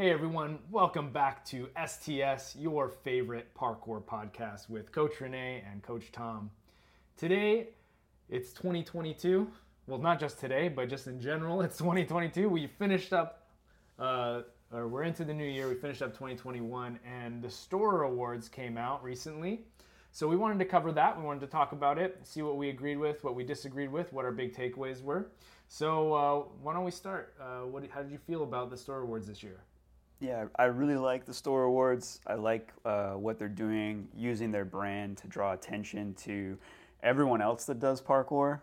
Hey everyone, welcome back to STS, your favorite parkour podcast with Coach Renee and Coach Tom. Today, it's 2022. Well, not just today, but just in general, it's 2022. We finished up, uh, or we're into the new year. We finished up 2021, and the Storror Awards came out recently. So we wanted to cover that. We wanted to talk about it, see what we agreed with, what we disagreed with, what our big takeaways were. So uh, why don't we start? Uh, what, how did you feel about the Storror Awards this year? Yeah, I really like the Storror Awards. I like uh, what they're doing, using their brand to draw attention to everyone else that does parkour.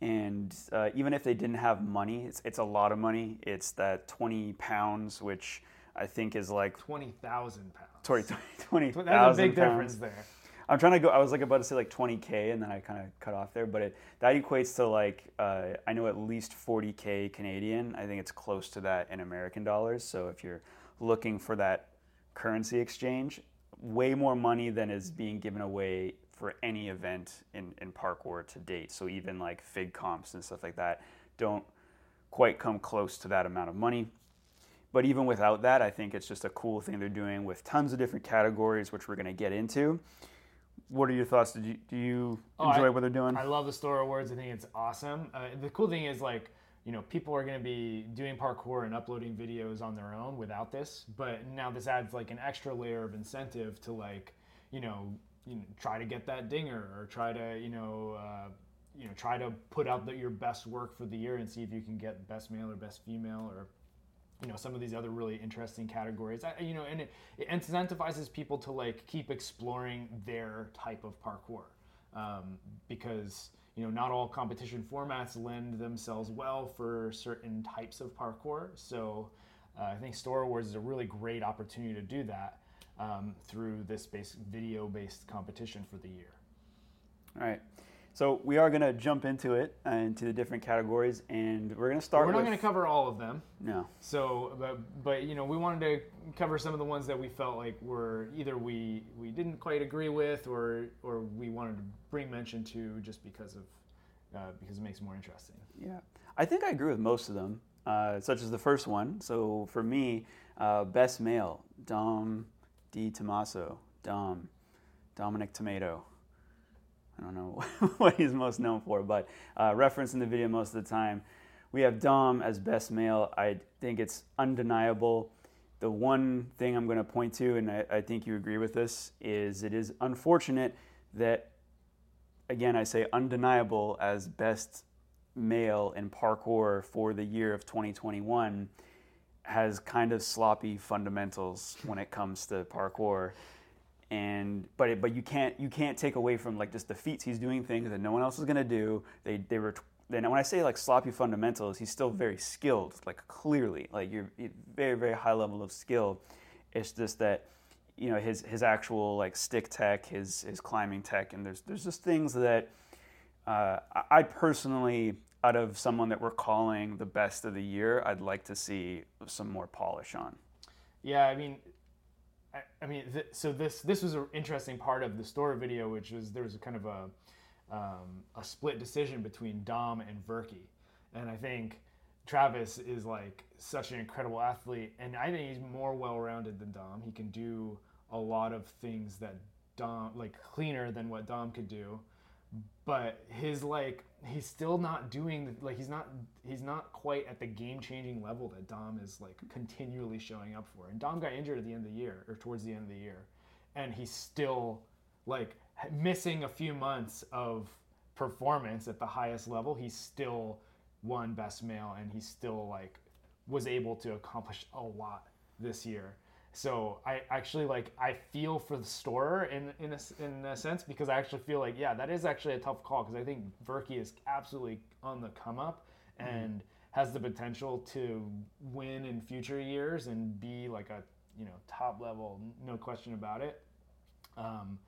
And uh, even if they didn't have money, it's, it's a lot of money. It's that 20 pounds, which I think is like 20,000 pounds. Sorry, 20, That's a big pounds. difference there. I'm trying to go. I was like about to say like 20k, and then I kind of cut off there. But it, that equates to like uh, I know at least 40k Canadian. I think it's close to that in American dollars. So if you're looking for that currency exchange, way more money than is being given away for any event in, in parkour to date. So even like fig comps and stuff like that don't quite come close to that amount of money. But even without that, I think it's just a cool thing they're doing with tons of different categories, which we're going to get into. What are your thoughts? Did you, do you oh, enjoy I, what they're doing? I love the Storror Awards. I think it's awesome. Uh, the cool thing is like you know, people are going to be doing parkour and uploading videos on their own without this. But now this adds like an extra layer of incentive to like, you know, you know try to get that dinger or try to, you know, uh, you know, try to put out the, your best work for the year and see if you can get best male or best female or, you know, some of these other really interesting categories. I, you know, and it, it incentivizes people to like keep exploring their type of parkour um, because you know, not all competition formats lend themselves well for certain types of parkour. So uh, I think Storror Awards is a really great opportunity to do that um, through this base, video-based competition for the year. All right. So we are going to jump into it, uh, into the different categories, and we're going to start. We're not with... going to cover all of them. No. So, but, but you know, we wanted to cover some of the ones that we felt like were either we we didn't quite agree with, or or we wanted to bring mention to just because of uh, because it makes it more interesting. Yeah, I think I agree with most of them, uh, such as the first one. So for me, uh, best male, Dom Di Tomaso, Dom, Dominic Tomato. I don't know what he's most known for, but uh, referenced in the video most of the time. We have Dom as best male. I think it's undeniable. The one thing I'm going to point to, and I, I think you agree with this, is it is unfortunate that, again, I say undeniable as best male in parkour for the year of 2021 has kind of sloppy fundamentals when it comes to parkour and but it, but you can't you can't take away from like just the feats he's doing things that no one else is gonna do. They they were then when I say like sloppy fundamentals, he's still very skilled. Like clearly, like you're very very high level of skill. It's just that you know his his actual like stick tech, his his climbing tech, and there's there's just things that uh, I personally out of someone that we're calling the best of the year, I'd like to see some more polish on. Yeah, I mean, I, mean, th- so this this was an interesting part of the story video, which was there was a kind of a um, a split decision between Dom and Verki, and I think Travis is like such an incredible athlete, and I think he's more well-rounded than Dom. He can do a lot of things that Dom like cleaner than what Dom could do, but his like he's still not doing like he's not he's not quite at the game changing level that Dom is like continually showing up for. And Dom got injured at the end of the year or towards the end of the year, and he's still like missing a few months of performance at the highest level. He's still won best male, and he's still like was able to accomplish a lot this year. So I actually like I feel for the Storror in in a, in a sense because I actually feel like yeah that is actually a tough call because I think Verki is absolutely on the come up mm-hmm. and mm-hmm. has the potential to win in future years and be like a you know top level no question about it. Um,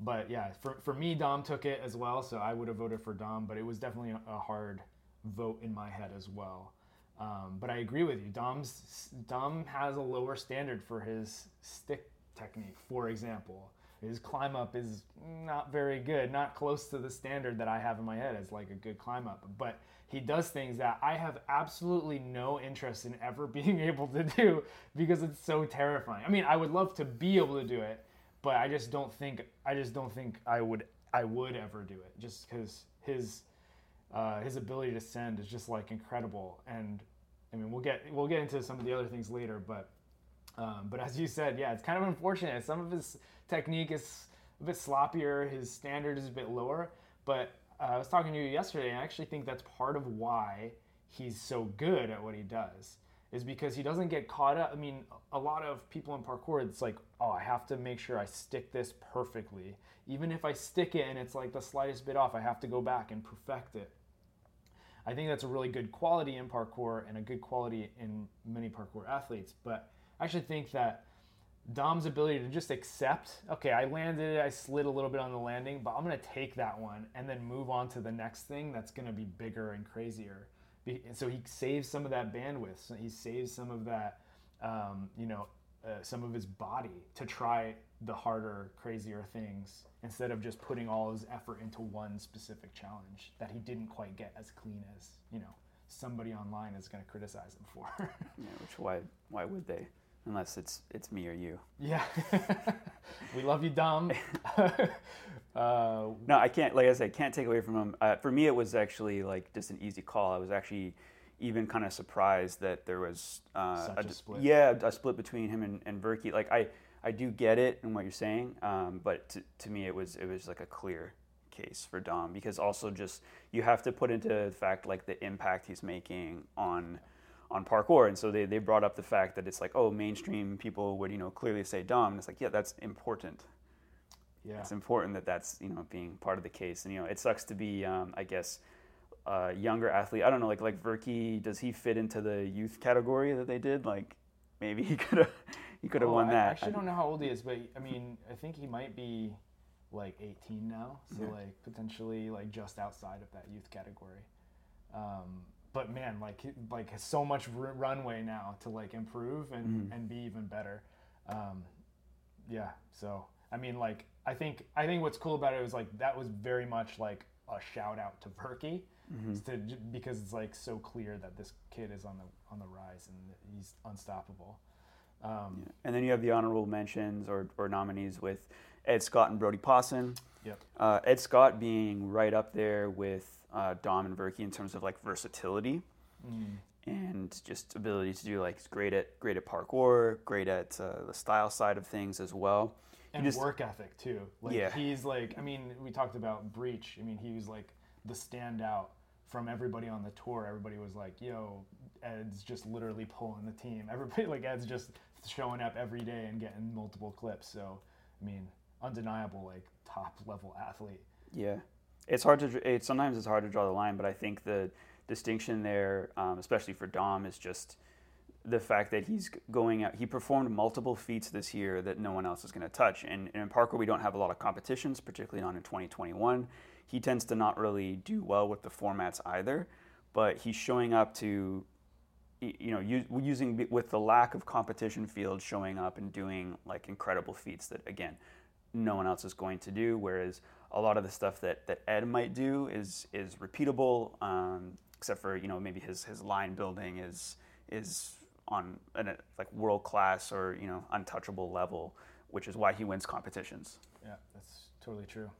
but yeah, for for me Dom took it as well, so I would have voted for Dom, but it was definitely a hard vote in my head as well. Um, but I agree with you. Dom's Dom has a lower standard for his stick technique, for example. his climb up is not very good, not close to the standard that I have in my head as like a good climb up. But he does things that I have absolutely no interest in ever being able to do because it's so terrifying. I mean, I would love to be able to do it, but I just don't think I just don't think I would I would ever do it just because his uh, his ability to send is just like incredible. And I mean, we'll get we'll get into some of the other things later, but um, but as you said, yeah, it's kind of unfortunate. Some of his technique is a bit sloppier. His standard is a bit lower. But uh, I was talking to you yesterday, and I actually think that's part of why he's so good at what he does. Is because he doesn't get caught up. I mean, a lot of people in parkour, it's like, oh, I have to make sure I stick this perfectly. Even if I stick it and it's like the slightest bit off, I have to go back and perfect it. I think that's a really good quality in parkour and a good quality in many parkour athletes. But I actually think that Dom's ability to just accept, okay, I landed it, I slid a little bit on the landing, but I'm going to take that one and then move on to the next thing that's going to be bigger and crazier. And So he saves some of that bandwidth. So he saves some of that, um, you know, uh, some of his body to try the harder, crazier things instead of just putting all his effort into one specific challenge that he didn't quite get as clean as, you know, somebody online is going to criticize him for. yeah, which why why would they? unless it's it's me or you. Yeah, we love you, Dom. uh, no, I can't. Like I said, can't take away from him. Uh, for me, it was actually like just an easy call. I was actually even kind of surprised that there was uh, a, a, split. Yeah, a split between him and, and Verki. Like I, I do get it and what you're saying, um, but to, to me, it was it was like a clear case for Dom because also just you have to put into the fact like the impact he's making on on parkour. And so they, they brought up the fact that it's like, oh, mainstream people would, you know, clearly say Dom. And it's like, yeah, that's important. Yeah. It's important that that's, you know, being part of the case. And, you know, it sucks to be, um, I guess, a younger athlete. I don't know, like, like Verki, does he fit into the youth category that they did? Like, maybe he could have, he could have oh, won that. I actually don't know how old he is, but I mean, I think he might be like 18 now. So yeah. like potentially like just outside of that youth category. Um, but man, like like has so much r- runway now to like improve and, mm. and be even better. Um, yeah. So I mean, like I think I think what's cool about it was like that was very much like a shout out to Verki, mm-hmm. to, because it's like so clear that this kid is on the on the rise and he's unstoppable. Um, yeah. And then you have the honorable mentions or, or nominees with Ed Scott and Brody Pawson. Yep. Uh, Ed Scott being right up there with uh, Dom and Verki in terms of like versatility mm. and just ability to do like great at great at parkour, great at uh, the style side of things as well. And just, work ethic too. Like yeah. he's like I mean, we talked about Breach. I mean, he was like the standout from everybody on the tour. Everybody was like, "Yo, Ed's just literally pulling the team." Everybody like Ed's just showing up every day and getting multiple clips. So, I mean, undeniable like top level athlete. Yeah it's hard to it, sometimes it's hard to draw the line, but I think the distinction there, um, especially for Dom, is just the fact that he's going out. He performed multiple feats this year that no one else is going to touch. And, and in parkour, we don't have a lot of competitions, particularly not in 2021. He tends to not really do well with the formats either, but he's showing up to you know using with the lack of competition field showing up and doing like incredible feats that again no one else is going to do whereas a lot of the stuff that, that Ed might do is is repeatable, um, except for you know maybe his his line building is is on a like world class or you know untouchable level, which is why he wins competitions. Yeah, that's totally true.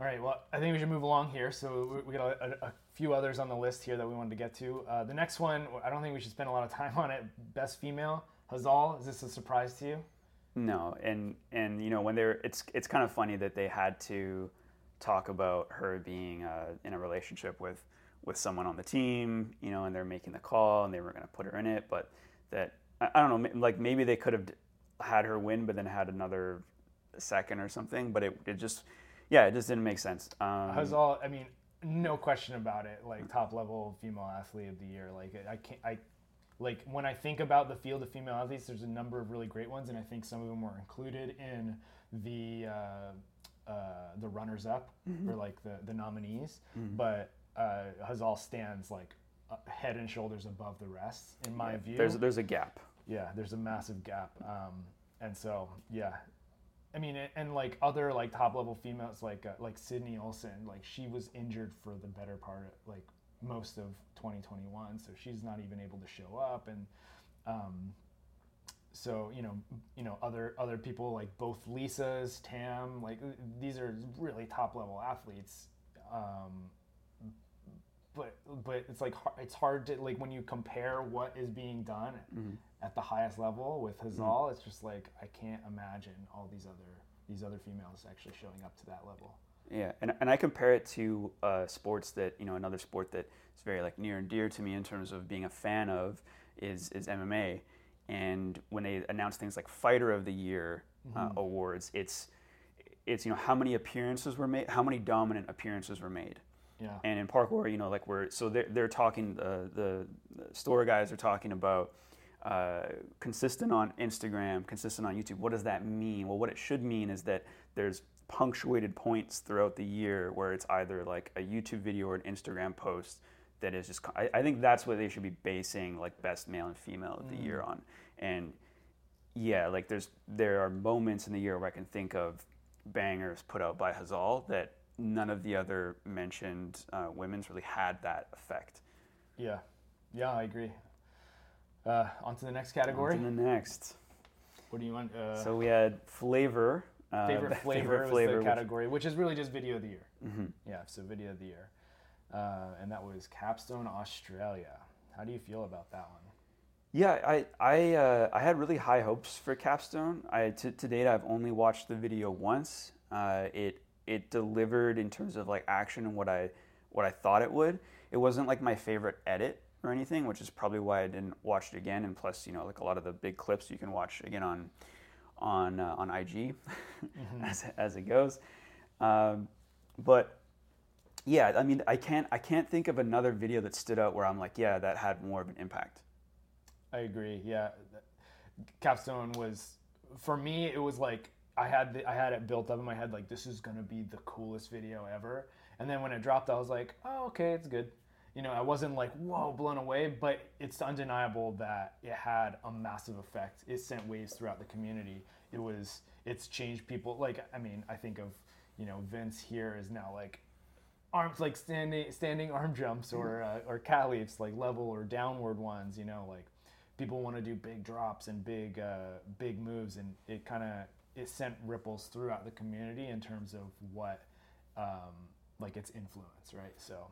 All right, well, I think we should move along here. So we got a, a few others on the list here that we wanted to get to. Uh, the next one, I don't think we should spend a lot of time on it. Best female, Hazal. Is this a surprise to you? No, and and you know when they're it's it's kind of funny that they had to talk about her being uh, in a relationship with with someone on the team, you know, and they're making the call and they were going to put her in it, but that I, I don't know, like maybe they could have had her win, but then had another second or something, but it it just yeah, it just didn't make sense. Um, Hazal, I mean, no question about it, like top level female athlete of the year. Like I can't I like when I think about the field of female athletes, there's a number of really great ones, and I think some of them were included in the uh, uh, the runners up mm-hmm. or like the the nominees. Mm-hmm. But uh, Hazal stands like head and shoulders above the rest, in my yeah, view. There's there's a gap. Yeah, there's a massive gap, um, and so yeah, I mean, and, like other like top level females, like uh, like Sydney Olsen, like she was injured for the better part, of, like most of 2021, so she's not even able to show up, and um, so you know, you know, other other people like both Lisa's, Tam, like these are really top level athletes. Um, but but it's like it's hard to like when you compare what is being done at the highest level with Hazal, it's just like I can't imagine all these other these other females actually showing up to that level. Yeah, and, and I compare it to uh, sports that you know another sport that is very like near and dear to me in terms of being a fan of is is MMA, and when they announce things like Fighter of the Year uh, awards, it's it's you know how many appearances were made, how many dominant appearances were made, Yeah. and in parkour, you know, like we're so they're they're talking uh, the, the store guys are talking about uh, consistent on Instagram, consistent on YouTube. What does that mean? Well, what it should mean is that there's punctuated points throughout the year where it's either like a YouTube video or an Instagram post that is just. I, I think that's what they should be basing like best male and female of the year on, and yeah, like there's there are moments in the year where I can think of bangers put out by Hazal that none of the other mentioned uh, women's really had that effect. Yeah. Yeah, I agree. Uh, on to the next category. On to the next. What do you want? Uh, So we had flavor. Uh, favorite flavor was flavor, the which- category, which is really just video of the year. Mhm. Yeah, so video of the year, uh, and that was Capstone Australia. How do you feel about that one? Yeah, I I, uh, I had really high hopes for Capstone. I to, to date I've only watched the video once. Uh, it it delivered in terms of like action and what I what I thought it would. It wasn't like my favorite edit or anything, which is probably why I didn't watch it again. And plus, you know, like a lot of the big clips you can watch again on on uh, on IG as as it goes. Um, but yeah, I mean, I can't I can't think of another video that stood out where I'm like, yeah, that had more of an impact. I agree. Yeah, Capstone was for me. It was like I had the, I had it built up in my head like this is gonna be the coolest video ever. And then when it dropped, I was like, oh okay, it's good. You know, I wasn't like whoa blown away, but it's undeniable that it had a massive effect. It sent waves throughout the community. It was it's changed people. Like I mean, I think of you know Vince here is now like arms like standing standing arm jumps or uh, or cat leaps like level or downward ones you know like people want to do big drops and big uh, big moves and it kind of it sent ripples throughout the community in terms of what um, like its influence right so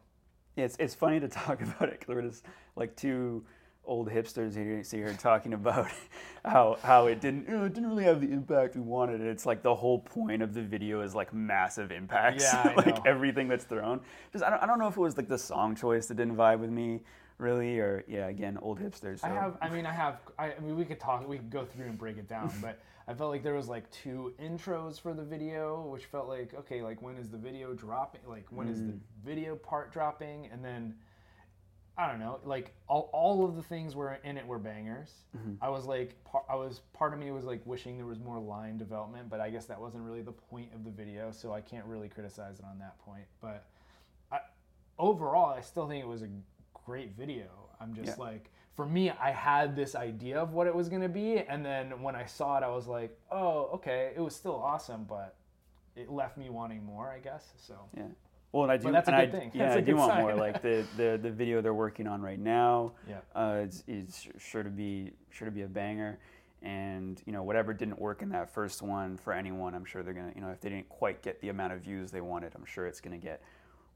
it's, it's funny to talk about it because we're just like two old hipsters here, so here talking about how how it didn't you know, it didn't really have the impact we wanted. And It's like the whole point of the video is like massive impacts, Yeah, like know. everything that's thrown. Just I don't, I don't know if it was like the song choice that didn't vibe with me really, or yeah, again old hipsters. So. I have. I mean, I have. I, I mean, we could talk. We could go through and break it down. but I felt like there was like two intros for the video, which felt like okay, like when is the video dropping? Like when is the mm. video part dropping? And then I don't know. Like all, all of the things were in it were bangers. Mm-hmm. I was like, par, I was part of me was like wishing there was more line development, but I guess that wasn't really the point of the video, so I can't really criticize it on that point. But I, overall, I still think it was a great video. I'm just Yeah. like, for me, I had this idea of what it was going to be, and then when I saw it, I was like, oh, okay, it was still awesome, but it left me wanting more, I guess. So Yeah. Well, and I do. that's a good I, thing. Yeah, I do want sign. more. Like the, the the video they're working on right now. Yeah. Uh, is, is sure to be sure to be a banger, and you know whatever didn't work in that first one for anyone, I'm sure they're gonna. You know, if they didn't quite get the amount of views they wanted, I'm sure it's gonna get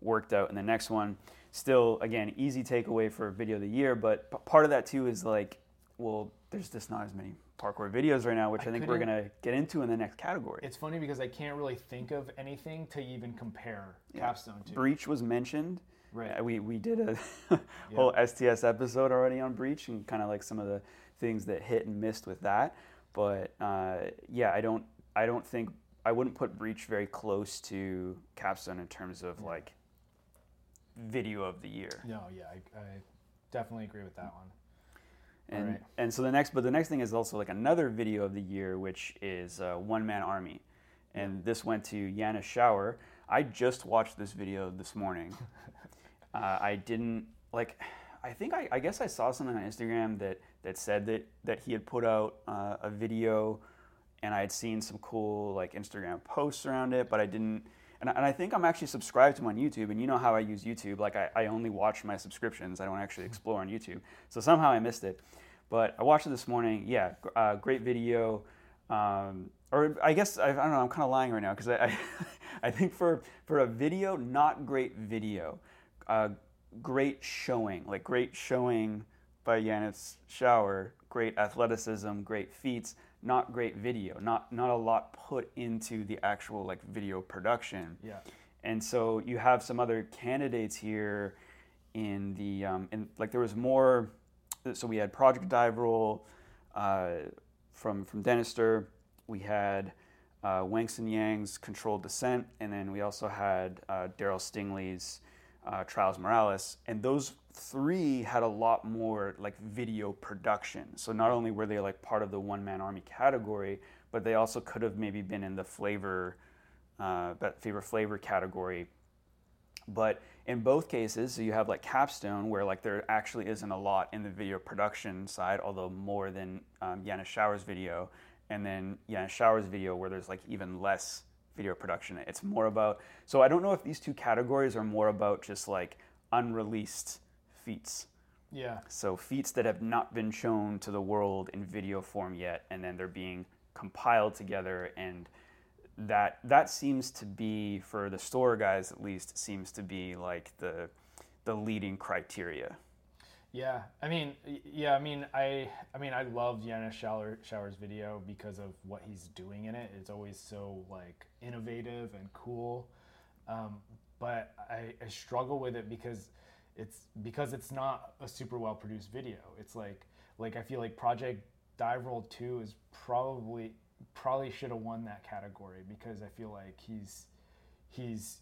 worked out in the next one. Still, again, easy takeaway for video of the year, but p- part of that too is like, well, there's just not as many parkour videos right now, which I, think we're gonna get into in the next category. it's funny because I can't really think of anything to even compare Capstone to. Breach was mentioned. Right. Uh, we we did a whole STS episode already on Breach and kind of like some of the things that hit and missed with that. But uh, yeah, I don't I don't think I wouldn't put Breach very close to Capstone in terms of like video of the year. No, yeah, I, I definitely agree with that one. And Alright. and so the next, but the next thing is also like another video of the year, which is uh, One Man Army, and this went to Yana Shower. I just watched this video this morning. uh, I didn't like. I think I, I guess I saw something on Instagram that that said that that he had put out uh, a video and I had seen some cool like Instagram posts around it, but I didn't. And I, and I think I'm actually subscribed to him on YouTube, and you know how I use YouTube. Like I, I only watch my subscriptions. I don't actually explore on YouTube. So somehow I missed it. But I watched it this morning. Yeah, uh, great video. Um, or I guess I, I, don't know. I'm kind of lying right now because I, I, I, think for for a video, not great video, uh, great showing, like great showing by Yanis Shower, great athleticism, great feats, not great video, not not a lot put into the actual like video production. Yeah. And so you have some other candidates here in the um, in like there was more. So we had Project Dive Roll uh, from from Denister. We had uh, Wangson Yang's Controlled Descent, and then we also had uh, Daryl Stingley's uh, Trials Morales, and those three had a lot more like video production. So not only were they like part of the one man army category, but they also could have maybe been in the flavor, uh, fever flavor category. But in both cases, so you have like Capstone, where like there actually isn't a lot in the video production side, although more than um, Yanis Shower's video, and then Yanis Shower's video, where there's like even less video production. It's more about. So I don't know if these two categories are more about just like unreleased feats. Yeah. So feats that have not been shown to the world in video form yet, and then they're being compiled together, and that that seems to be for the store guys at least seems to be like the the leading criteria. Yeah, I mean, yeah, I mean, I, I mean, I loved Yanis Shower, Shower's video because of what he's doing in it. It's always so like innovative and cool, um, but I, I struggle with it because it's because it's not a super well produced video. It's like, like I feel like Project Dive Roll Two is probably probably should have won that category because I feel like he's he's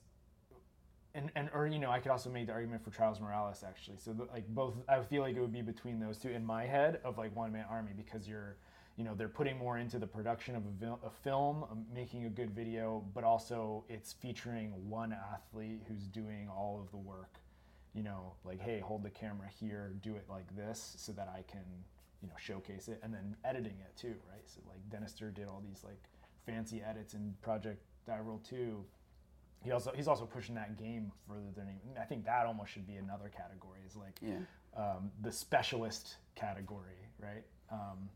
and and or you know I could also make the argument for Trials Morales actually. So the, like both, I feel like it would be between those two in my head of like one man army because you're you know they're putting more into the production of a, a film, um, making a good video, but also it's featuring one athlete who's doing all of the work. You know, like hey, hold the camera here, do it like this, so that I can you know showcase it, and then editing it too, right? So like Denister did all these like fancy edits in Project Dive Roll Two he also he's also pushing that game further than he, I think that almost should be another category is like yeah. um, the specialist category, right? Um,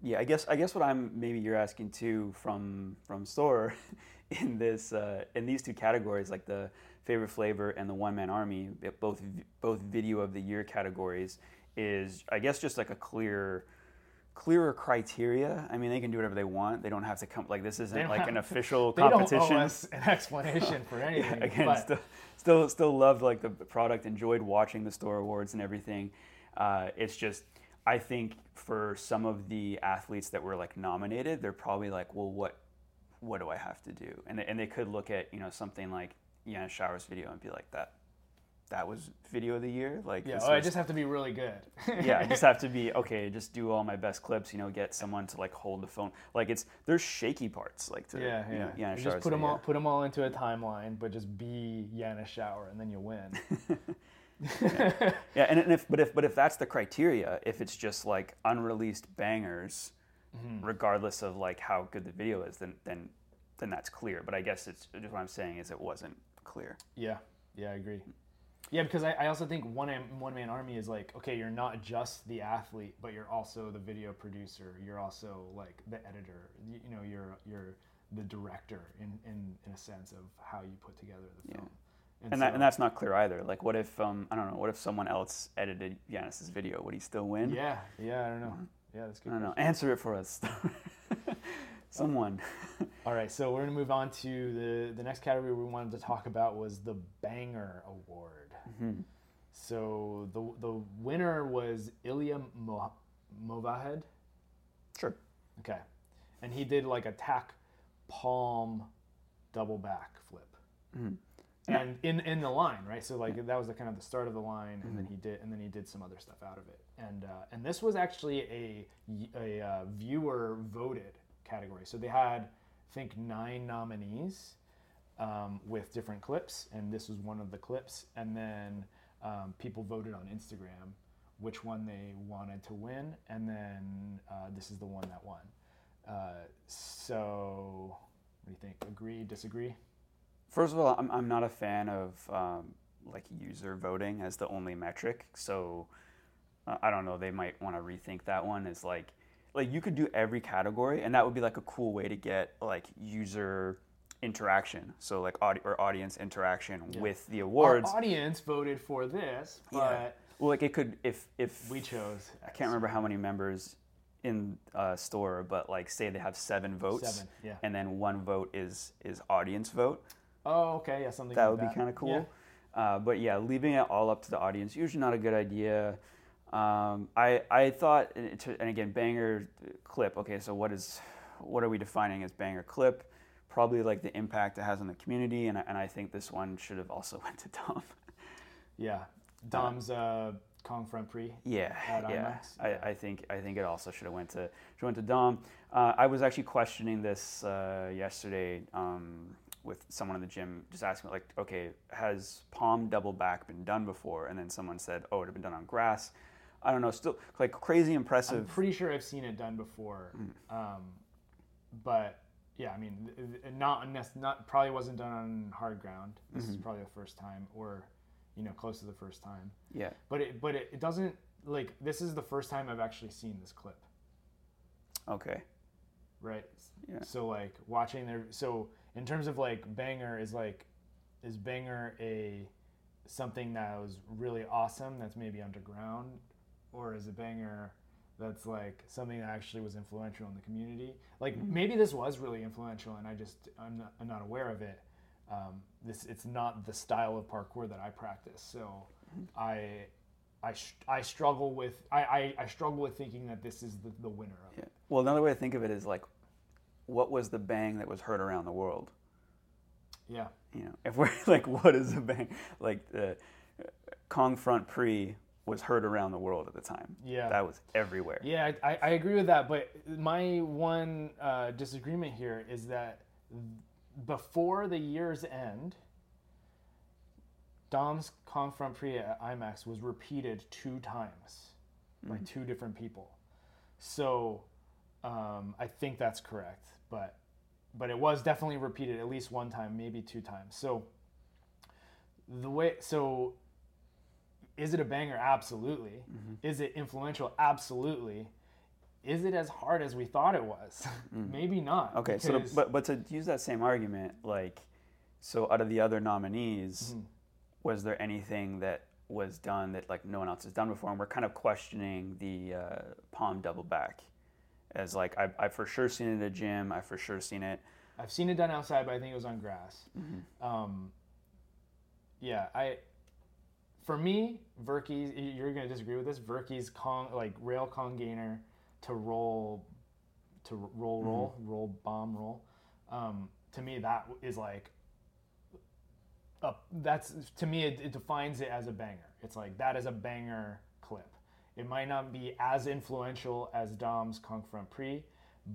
yeah, I guess I guess what I'm maybe you're asking too from from store in this uh, in these two categories like the favorite flavor and the one man army both both video of the year categories is I guess just like a clear clearer criteria. I mean, they can do whatever they want. They don't have to come like this isn't like an official competition. They don't owe us an explanation for anything. yeah, again, but. still, still, still loved like the product. Enjoyed watching the store awards and everything. Uh, it's just, I think for some of the athletes that were like nominated, they're probably like, well, what, what do I have to do? And they, and they could look at you know something like Yanis Shower's video and be like that that was video of the year. Like, yeah, oh, was, I just have to be really good. yeah, I just have to be okay. Just do all my best clips. You know, get someone to like hold the phone. Like it's there's shaky parts. Like to yeah, yeah. You know, just put them all put them all into a timeline, but just be Yanis Shower, and then you win. yeah. yeah, and, and if but if but if that's the criteria, if it's just like unreleased bangers, mm-hmm. regardless of like how good the video is, then then then that's clear. But I guess it's what I'm saying is it wasn't clear. Yeah, yeah, I agree. Yeah, because I, I also think one one man army is like okay, you're not just the athlete, but you're also the video producer. You're also like the editor. You, you know, you're you're the director in, in in a sense of how you put together the film. Yeah. And, and, so, that, and that's not clear either. Like, what if um, I don't know? What if someone else edited Yanis's video? Would he still win? Yeah, yeah, I don't know. Yeah, that's good. I don't know. Answer it for us. someone. All right, so we're gonna move on to the the next category we wanted to talk about was the Banger Award. Mm-hmm. So the the winner was Ilya Mo- Movahed. Sure. Okay, and he did like a tack palm double back flip. Mm-hmm. And in, in the line, right? So like that was the kind of the start of the line, and mm-hmm. then he did, and then he did some other stuff out of it. And uh, and this was actually a a uh, viewer voted category. So they had, I think, nine nominees, um, with different clips, and this was one of the clips. And then um, people voted on Instagram which one they wanted to win, and then uh, this is the one that won. Uh, so, what do you think? Agree? Disagree? First of all, I'm, I'm not a fan of um, like user voting as the only metric. So uh, I don't know. They might want to rethink that one. Is like like you could do every category, and that would be like a cool way to get like user interaction. So like audi- or audience interaction with the awards. Our audience voted for this, but Yeah. Well, like it could if if we chose. I can't remember how many members in uh, store, but like say they have seven votes, Seven, yeah. and then one vote is is audience vote. Oh, okay, yeah, something like That like would be kind of cool. Yeah. Uh, but yeah, leaving it all up to the audience usually not a good idea. Um, I I thought, and again, banger clip. Okay, so what is what are we defining as banger clip? Probably like the impact it has on the community, and I, and I think this one should have also went to Dom. Yeah, Dom's uh, Kong Front Prix. Yeah, At yeah. IMAX? Yeah. I, I think I think it also should have went to should went to Dom. Uh, I was actually questioning this uh, yesterday um, with someone in the gym, just asking like, okay, has palm double back been done before? And then someone said, oh, it had been done on grass. I don't know, still like crazy I'm impressive. pretty sure I've seen it done before, um, but yeah, I mean, not not probably wasn't done on hard ground. This Mm-hmm. is probably the first time, or you know, close to the first time. yeah, But it but it, it doesn't like this is the first time I've actually seen this clip, okay, right? Yeah. So like watching their so in terms of like banger is like is banger a something that was really awesome that's maybe underground or is a banger that's like something that actually was influential in the community like maybe this was really influential and i just i'm not, I'm not aware of it um, this it's not the style of parkour that i practice so i I, sh- I struggle with I, I, I struggle with thinking that this is the, the winner of yeah. it Well, another way to think of it is like, what was the bang that was heard around the world? yeah you know, if we're like, what is a bang? Like the uh, Kong Front Pre was heard around the world at the time. Yeah. that was everywhere. Yeah, I, I- agree with that. But my one uh, disagreement here is that before the year's end, Dom's Kong Front Prix at IMAX was repeated two times by two different people. So um, I think that's correct. But but it was definitely repeated at least one time, maybe two times. So the way so is it a banger? Absolutely. Is it influential? Absolutely. Is it as hard as we thought it was? Maybe not. Okay, so to, but but to use that same argument, like, so out of the other nominees, Mm-hmm. was there anything that was done that like no one else has done before? And we're kind of questioning the uh, palm double back, as like I I for sure seen it at a gym. I for sure seen it. I've seen it done outside, but I think it was on grass. Um, yeah, I. For me, Verkey's. You're gonna disagree with this. Verkey's Kong like rail Kong gainer to roll, to roll roll roll bomb roll. Um, to me, that is like. A, that's to me it, it defines it as a banger. It's like that is a banger clip. It might not be as influential as Dom's Kong Front Prix,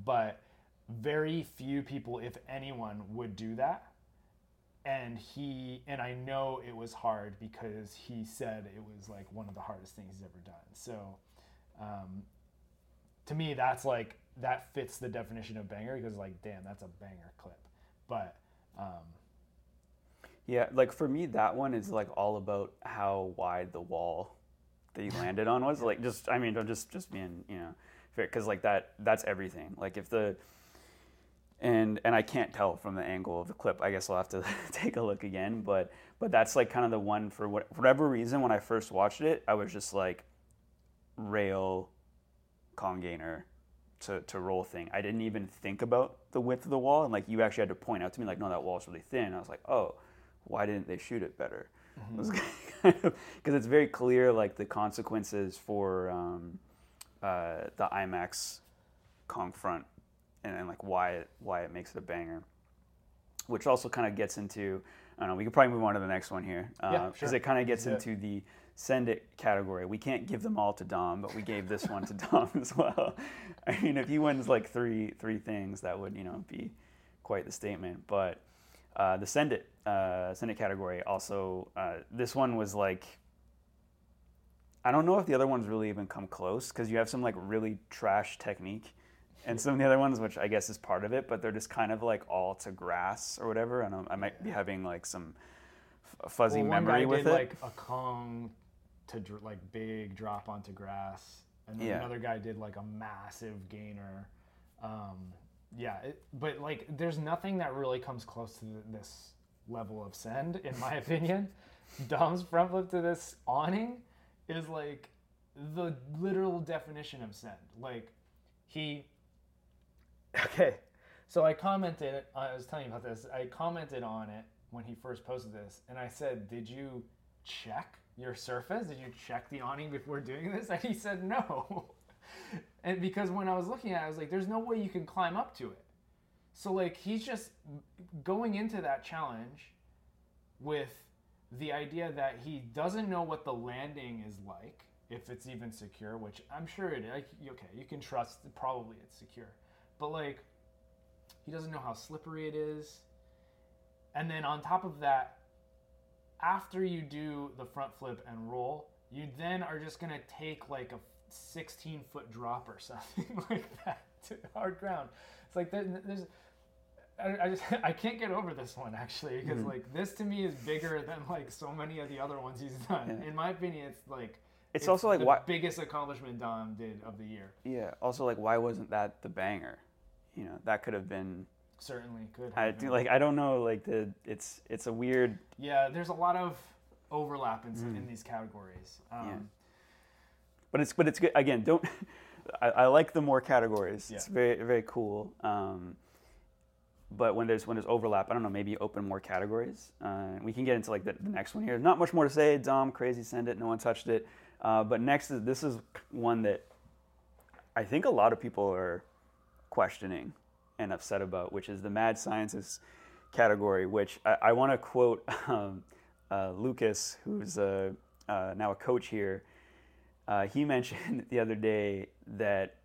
but very few people, if anyone, would do that. And he and I know it was hard because he said it was like one of the hardest things he's ever done. So, um, to me, that's like that fits the definition of banger because like, damn, that's a banger clip. But um, Yeah, like for me, that one is like all about how wide the wall that you landed on was. Like, just I mean, I'm just just being you know fair because like that that's everything. Like if the and and I can't tell from the angle of the clip. I guess I'll have to take a look again. But but that's like kind of the one for what, whatever reason when I first watched it, I was just like rail Kong gainer to, to roll thing. I didn't even think about the width of the wall, and like you actually had to point out to me, like, no, that wall's really thin. I was like, oh, why didn't they shoot it better? Because it's very clear, like the consequences for um, uh, the IMAX Kong front, and, and like why it why it makes it a banger. Which also kind of gets into, I don't know. We could probably move on to the next one here Yeah, because sure. it kind of gets into the send it category. We can't give them all to Dom, but we gave this one to Dom as well. I mean, if he wins like three three things, that would you know be quite the statement. But uh, the send it uh, send it category also uh, this one was like I don't know if the other ones really even come close because you have some like really trash technique and some of the other ones, which I guess is part of it, but they're just kind of like all to grass or whatever. And I might be having like some f- fuzzy Well, one memory guy with did it. like a Kong to dr- like big drop onto grass, and then Yeah. another guy did like a massive gainer. Um, yeah, it, but like there's nothing that really comes close to th- this level of send, in my opinion. Dom's front flip to this awning is like the literal definition of send. Like he Okay. So I commented, I was telling you about this. I commented on it when he first posted this, and I said, Did you check your surface? Did you check the awning before doing this? And he said, No. and because when I was looking at it, I was like, There's no way you can climb up to it. So, like, he's just going into that challenge with the idea that he doesn't know what the landing is like, if it's even secure, which I'm sure it is. Okay, you can trust, probably it's secure. But, like, he doesn't know how slippery it is. And then on top of that, after you do the front flip and roll, you then are just going to take like a 16 foot drop or something like that to hard ground. It's like there- there's. I, I just I can't get over this one actually because hmm. like this to me is bigger than like so many of the other ones he's done. Yeah. In my opinion, it's like It's also, like, the why- biggest accomplishment Dom did of the year. yeah. Also, like, why wasn't that the banger? You know, that could have been. Certainly could. I do like. I don't know. Like the. It's. It's a weird. Yeah, there's a lot of overlap in, in these categories. Um, Mm. Yeah. but it's but it's good again don't I, I like the more categories Yeah. it's very very cool um, but when there's when there's overlap i don't know maybe open more categories uh, we can get into like the, the next one here not much more to say dom crazy send it no one touched it uh, but next is this is one that i think a lot of people are questioning and upset about which is the mad sciences category which i, I want to quote um, uh, lucas who's uh, uh, now a coach here uh, he mentioned the other day that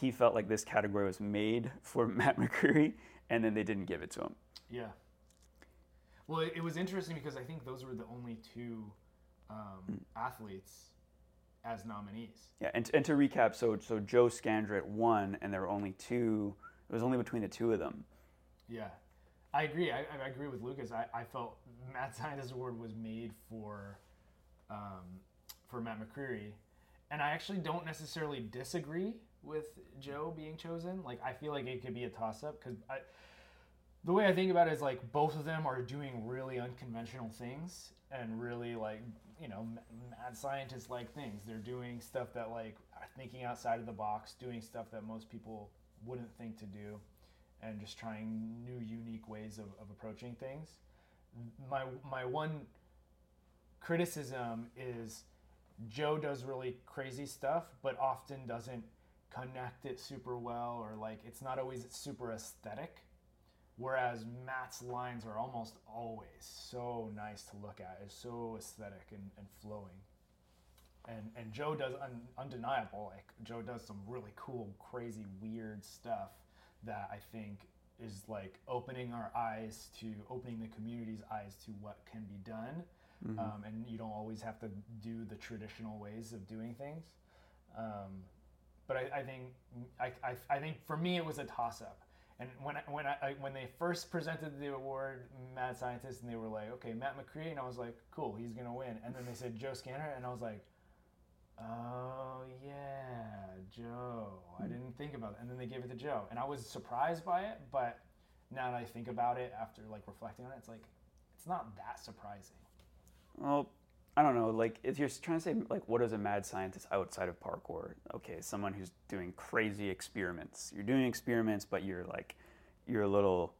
he felt like this category was made for Matt McCreary, and then they didn't give it to him. Yeah. Well, it, it was interesting because I think those were the only two um, athletes as nominees. Yeah, and, and to recap, so so Joe Scandrett won, and there were only two. It was only between the two of them. Yeah. I agree. I, I agree with Lucas. I, I felt Mad Scientist Award was made for um, for Matt McCreary, and I actually don't necessarily disagree with Joe being chosen. Like I feel like it could be a toss up because I the way I think about it is like both of them are doing really unconventional things and really like you know mad scientist like things. They're doing stuff that like are thinking outside of the box, doing stuff that most people wouldn't think to do, and just trying new unique ways of, of approaching things. My my one criticism is Joe does really crazy stuff, but often doesn't connect it super well, or like it's not always super aesthetic. Whereas Matt's lines are almost always so nice to look at, is so aesthetic and, and flowing. And and Joe does un, undeniable. Like Joe does some really cool, crazy, weird stuff that I think is like opening our eyes to opening the community's eyes to what can be done. Um, and you don't always have to do the traditional ways of doing things. Um, but I, I think I, I, I think for me it was a toss up. And when I, when I, when they first presented the award, Mad Scientist, and they were like, okay, Matt McCreary, and I was like, cool, he's gonna win. And then they said Joe Scanner, and I was like, oh yeah, Joe. I didn't think about it. And then they gave it to Joe, and I was surprised by it. But now that I think about it, after like reflecting on it, it's like it's not that surprising. Well, I don't know. Like, if you're trying to say, like, what is a mad scientist outside of parkour? Okay, someone who's doing crazy experiments. You're doing experiments, but you're like, you're a little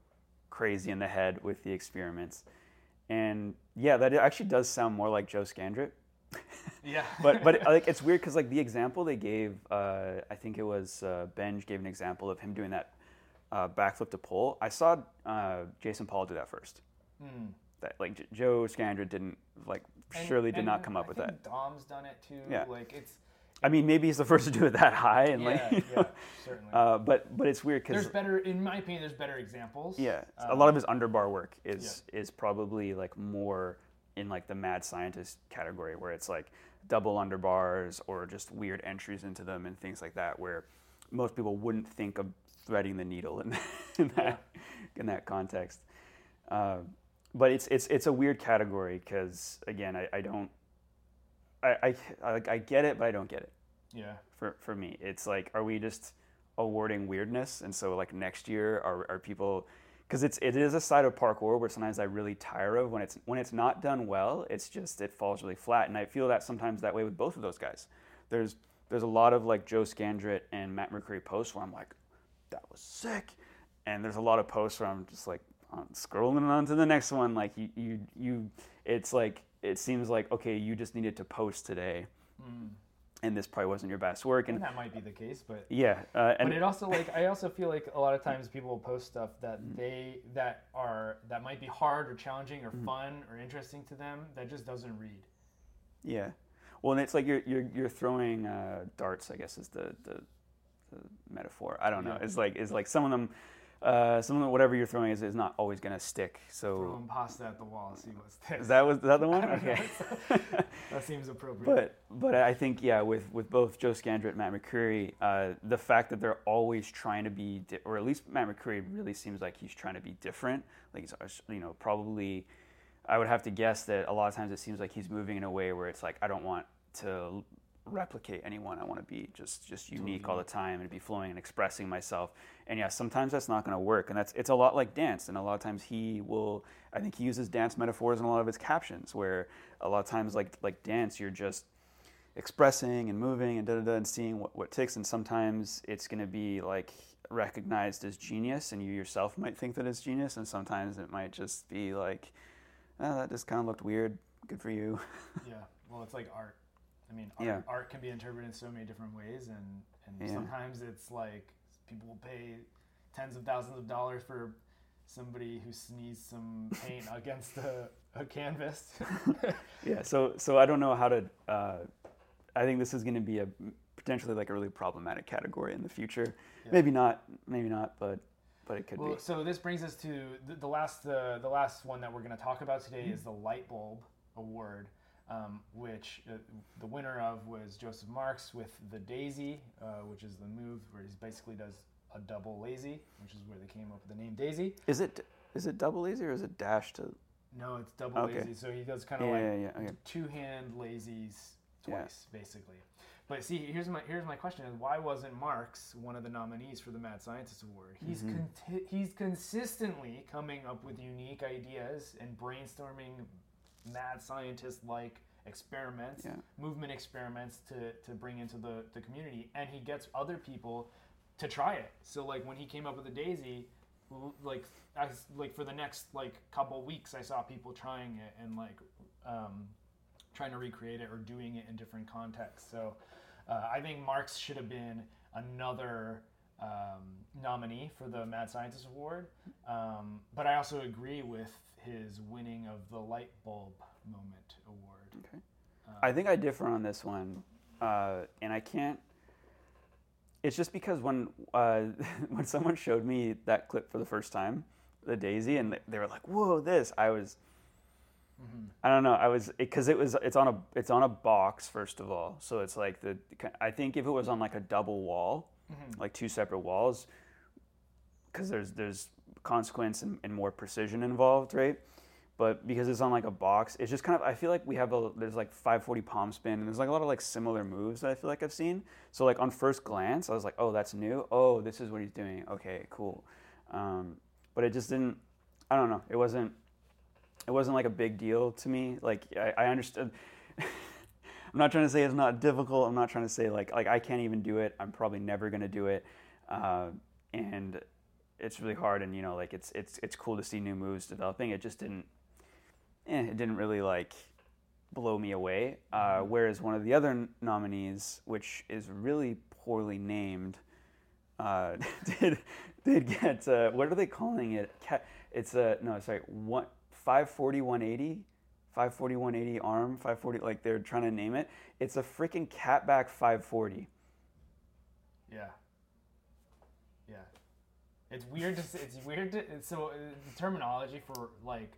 crazy in the head with the experiments. And yeah, that actually does sound more like Joe Scandrett. Yeah. but but like it's weird because like the example they gave, uh, I think it was uh, Benj gave an example of him doing that uh, backflip to pole. I saw uh, Jason Paul do that first. Hmm. That like J- Joe Scandrett didn't like And- surely did not come up I with think that. Dom's done it too. Yeah. Like it's I mean, maybe he's the first to do it that high, and yeah, like, you yeah, certainly. uh, but but it's weird because there's better, in my opinion, there's better examples. yeah, a Um, lot of his underbar work is is probably like more in like the mad scientist category, where it's like double underbars or just weird entries into them and things like that, where most people wouldn't think of threading the needle in, in that in that context. Uh, but it's it's it's a weird category because again, I, I don't I, I I I get it, but I don't get it. Yeah. For for me, it's like, are we just awarding weirdness? And so like next year, are are people? Because it's it is a side of parkour where sometimes I really tire of when it's when it's not done well. It's just it falls really flat, and I feel that sometimes that way with both of those guys. There's there's a lot of like Joe Scandrett and Matt McCreary posts where I'm like, that was sick, and there's a lot of posts where I'm just like scrolling on to the next one. Like you you you, it's like it seems like okay, you just needed to post today. Mm. And this probably wasn't your best work, and And that might be the case, but yeah, uh, and but it also like I also feel like a lot of times people will post stuff that Mm. they that are that might be hard or challenging Mm. or fun or interesting to them that just doesn't read. Yeah, well, and it's like you're you're you're throwing uh, darts. I guess is the, the the metaphor. I don't know. Yeah. It's like it's like some of them, uh, some whatever you're throwing is, is not always gonna stick. So them pasta at the wall, see what sticks. is that was that the one? I don't know. Okay. that seems appropriate. but but I think yeah, with with both Joe Scandrett and Matt McCreary, uh, the fact that they're always trying to be, di- or at least Matt McCreary really seems like he's trying to be different. Like he's uh, you know probably, I would have to guess that a lot of times it seems like he's moving in a way where it's like I don't want to replicate anyone. I want to be just just unique all the time and be flowing and expressing myself. And yeah, sometimes that's not going to work. And that's it's a lot like dance. And a lot of times he will. I think he uses dance metaphors in a lot of his captions, where a lot of times like like dance, you're just expressing and moving and da da da and seeing what, what ticks. And sometimes it's going to be like recognized as genius, and you yourself might think that it's genius. And sometimes it might just be like, oh, that just kind of looked weird. Good for you. yeah, well, it's like art. I mean, art, Yeah. art can be interpreted in so many different ways, and and Yeah. sometimes it's like people will pay tens of thousands of dollars for somebody who sneezed some paint against a, a canvas. Yeah. So so I don't know how to. Uh, I think this is going to be a potentially like a really problematic category in the future. Yeah. Maybe not. Maybe not. But but it could well, be. so this brings us to the, the last uh, the last one that we're going to talk about today Mm-hmm. is the light bulb award. Um, which uh, the winner of was Joseph Marks with the Daisy, uh, which is the move where he basically does a double lazy, which is where they came up with the name Daisy. Is it is it double lazy or is it dash to? No, it's double Okay. lazy. So he does kind Yeah, of like yeah, yeah. Okay. two hand lazies Yeah. twice, basically. But see, here's my here's my question: Is why wasn't Marks one of the nominees for the Mad Scientist Award? He's Mm-hmm. conti- he's consistently coming up with unique ideas and brainstorming mad scientist like experiments, Yeah. movement experiments to, to bring into the, the community, and he gets other people to try it. So like when he came up with the Daisy, like I like for the next like couple weeks, I saw people trying it and like um, trying to recreate it or doing it in different contexts. So uh, I think Marks should have been another um, nominee for the Mad Scientist Award. Um, but I also agree with his winning of the Light Bulb Moment Award. Okay. I think I differ on this one, uh, and I can't. It's just because when uh, when someone showed me that clip for the first time, the Daisy, and they, they were like, "Whoa, this!" I was. I don't know. I was because it, was it's on a it's on a box first of all, so it's like the I think if it was on like a double wall, like two separate walls, because there's there's consequence and, and more precision involved, right? But because it's on like a box, it's just kind of I feel like we have a there's like 540 palm spin and there's like a lot of like similar moves that I feel like I've seen. So like on first glance, I was like, oh, that's new. Oh, this is what he's doing. Okay, cool. Um, but it just didn't. I don't know. It wasn't. It wasn't like a big deal to me. Like I, I understood. I'm not trying to say it's not difficult. I'm not trying to say like like I can't even do it. I'm probably never gonna do it. Uh, and it's really hard. And you know, like it's it's it's cool to see new moves developing. It just didn't. Eh, it didn't really like blow me away. Uh, whereas one of the other n- nominees, which is really poorly named, uh, did did get uh, what are they calling it? It's a no, sorry, one 540 180. 540 180 arm 540 like they're trying to name it it's a freaking catback 540 Yeah. Yeah. It's weird to say, it's weird to so uh, the terminology for like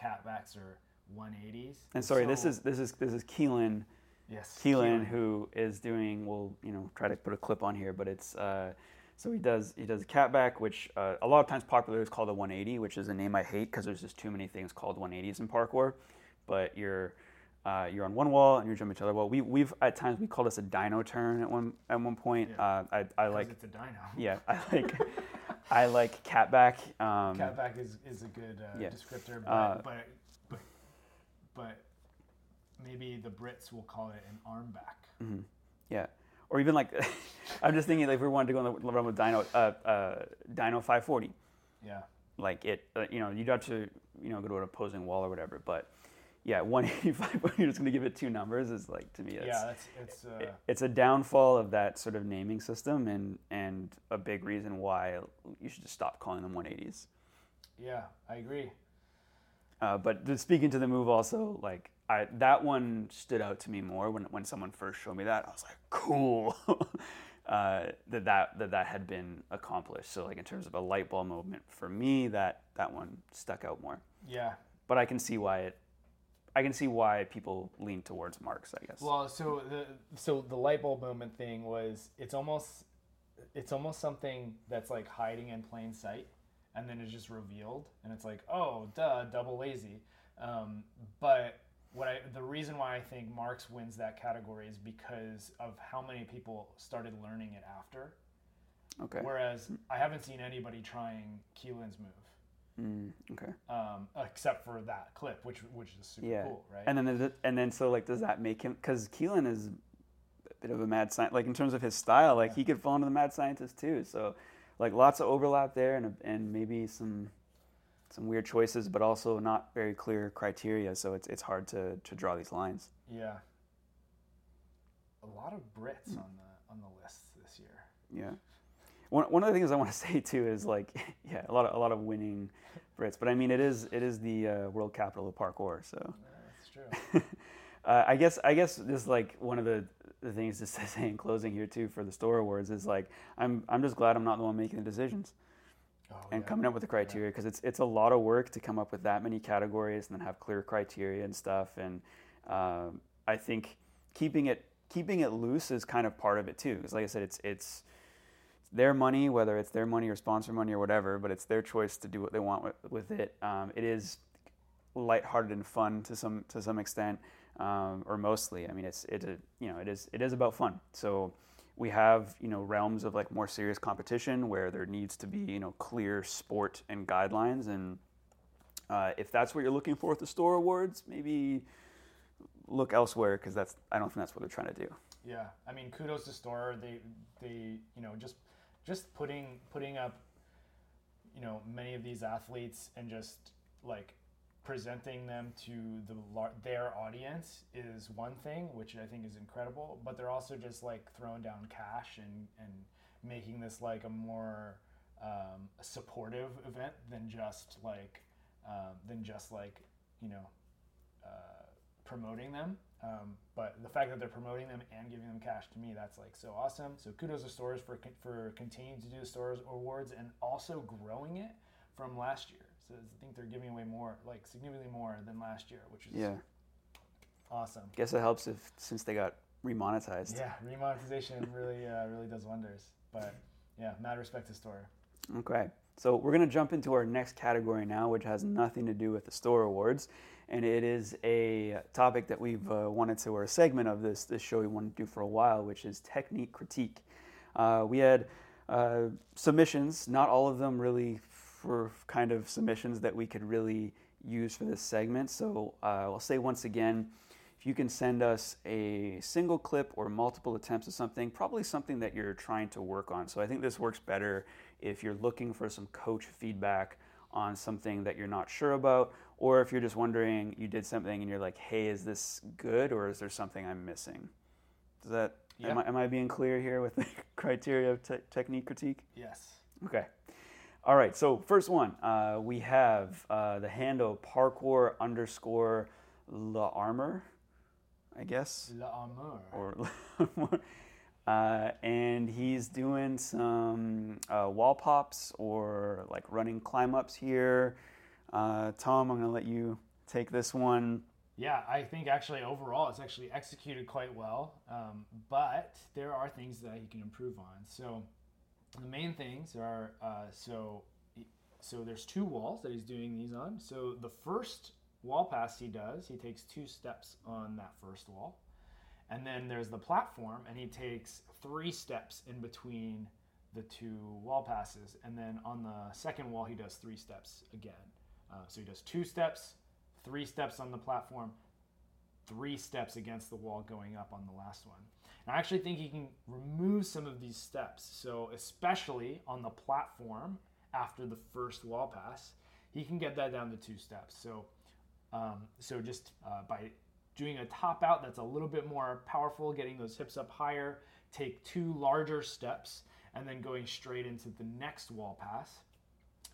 catbacks or 180s. and sorry so, this is this is this is Keelan Yes. Keelan, who is doing. We'll you know try to put a clip on here, but it's uh, so he does he does a catback, which uh, a lot of times popular is called a 180, which is a name I hate because there's just too many things called 180s in parkour. But you're uh, you're on one wall and you're jumping to the other wall. We we've at times we called this a dino turn at one at one point. Yeah. Uh, I I like it's a dino. yeah I like I like catback. Um, Catback is, is a good uh, Yeah. descriptor, but, Uh, but but but maybe the Brits will call it an arm back. Mm-hmm. Yeah, or even like I'm just thinking like if we wanted to go on the realm of Dino, uh, uh, Dino 540, Yeah. like it, uh, you know, you'd have to you know go to an opposing wall or whatever. But yeah, 185. You're just gonna give it two numbers is like to me. It's, yeah, that's it's uh, it- it's a downfall of that sort of naming system and and a big reason why you should just stop calling them 180s. yeah, I agree. Uh, but the, speaking to the move, also like I that one stood out to me more when when someone first showed me that. I was like, cool, uh, that that that that had been accomplished. So like in terms of a light bulb moment for me, that that one stuck out more. Yeah. But I can see why it. I can see why people lean towards Marks. I guess. Well, so the so the light bulb moment thing was it's almost it's almost something that's like hiding in plain sight, and then it's just revealed, and it's like oh duh, double lazy. Um, but what I the reason why I think Marks wins that category is because of how many people started learning it after. okay. Whereas I haven't seen anybody trying Keelan's move. Mm, okay. Um, except for that clip, which which is super Yeah. cool, right? And then and then so like does that make him because Keelan is a bit of a mad scientist like in terms of his style like he could fall into the mad scientist too so like lots of overlap there and and maybe some some weird choices but also not very clear criteria so it's it's hard to to draw these lines Yeah. A lot of Brits on the on the list this year. yeah one, one of the things I want to say too is like yeah a lot of a lot of winning Brits but I mean it is it is the uh, world capital of parkour so That's true. uh, I guess I guess just like one of the, the things to say in closing here too for the Storror awards is like I'm I'm just glad I'm not the one making the decisions Oh, and yeah. coming up with the criteria because it's it's a lot of work to come up with that many categories and then have clear criteria and stuff and um, I think keeping it keeping it loose is kind of part of it too because like I said it's it's their money whether it's their money or sponsor money or whatever but it's their choice to do what they want with, with it. Um, it is lighthearted and fun to some to some extent um, or mostly. I mean it's it you know it is it is about fun. So we have you know realms of like more serious competition where there needs to be you know clear sport and guidelines. And uh, if that's what you're looking for at the Storror awards maybe look elsewhere because that's i don't think that's what they're trying to do. Yeah, I mean, kudos to Storror. They they you know just just putting putting up you know many of these athletes and just like presenting them to the their audience is one thing, which I think is incredible. But they're also just like throwing down cash and and making this like a more um, supportive event than just like um, than just like you know uh, promoting them. Um, but the fact that they're promoting them and giving them cash to me, that's like so awesome. So kudos to Storror's for for continuing to do the Storror's awards and also growing it from last year. So I think they're giving away more, like significantly more than last year, which is yeah awesome. guess it helps if since they got remonetized Yeah, remonetization really uh, really does wonders. But yeah, mad respect to Storror. Okay, so we're going to jump into our next category now, which has nothing to do with the Storror awards, and it is a topic that we've uh, wanted to, or a segment of this this show we wanted to do for a while, which is technique critique. Uh, we had uh, submissions, not all of them really for kind of submissions that we could really use for this segment. So uh, I'll say once again, if you can send us a single clip or multiple attempts of something, probably something that you're trying to work on. So I think this works better if you're looking for some coach feedback on something that you're not sure about, or if you're just wondering you did something and you're like, hey, is this good or is there something I'm missing? Does that, am, Yeah. I, am I being clear here with the criteria of te- technique critique? Yes. Okay. All right. So first one, uh, we have uh, the handle parkour underscore la armor, I guess, L'amour. or uh, and he's doing some uh, wall pops or like running climb ups here. Uh, Tom, I'm gonna let you take this one. Yeah, I think actually overall it's actually executed quite well, um, but there are things that he can improve on. So the main things are uh, so so there's two walls that he's doing these on. So the first wall pass he does, he takes two steps on that first wall, and then there's the platform, and he takes three steps in between the two wall passes, and then on the second wall he does three steps again. Uh, so he does two steps, three steps on the platform, three steps against the wall going up on the last one. And I actually think he can remove some of these steps. So, especially on the platform after the first wall pass, he can get that down to two steps. So, um, so just uh, by doing a top out that's a little bit more powerful, getting those hips up higher, take two larger steps, and then going straight into the next wall pass.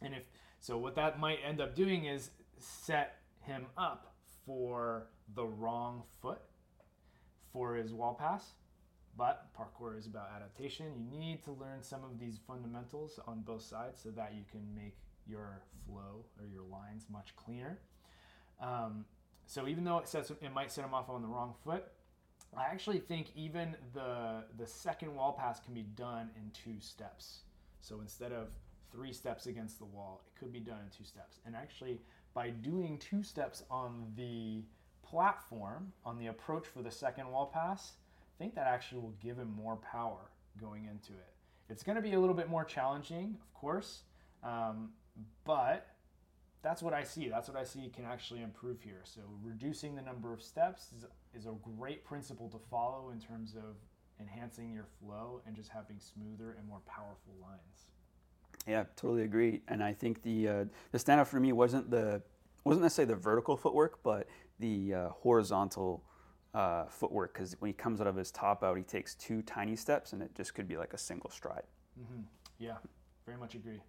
And if so, what that might end up doing is set him up for the wrong foot for his wall pass. But parkour is about adaptation. You need to learn some of these fundamentals on both sides so that you can make your flow or your lines much cleaner. Um, so even though it sets it might set him off on the wrong foot, I actually think even the the second wall pass can be done in two steps. So instead of three steps against the wall, it could be done in two steps. And actually, by doing two steps on the platform, on the approach for the second wall pass, I think that actually will give him more power going into it. It's going to be a little bit more challenging, of course, um, but that's what I see. That's what I see can actually improve here. So reducing the number of steps is, is a great principle to follow in terms of enhancing your flow and just having smoother and more powerful lines. Yeah, totally agree. And I think the uh, the standout for me wasn't the wasn't necessarily the vertical footwork, but the uh, horizontal uh, footwork. Because when he comes out of his top out, he takes two tiny steps, and it just could be like a single stride. Mm-hmm. Yeah, very much agree.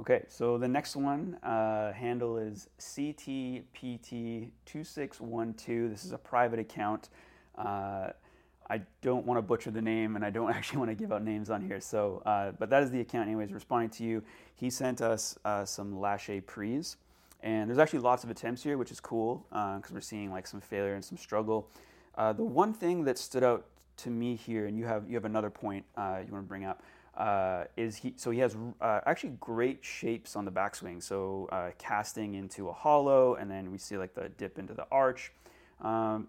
Okay, so the next one uh, handle is CTPT2612. This is a private account. Uh, I don't want to butcher the name, and I don't actually want to give out names on here. So, uh, but that is the account, anyways. Responding to you, he sent us uh, some lache prise, and there's actually lots of attempts here, which is cool because uh, we're seeing like some failure and some struggle. Uh, the one thing that stood out to me here, and you have you have another point you want to bring up. Uh, is he so he has uh, actually great shapes on the backswing so uh, casting into a hollow and then we see like the dip into the arch um,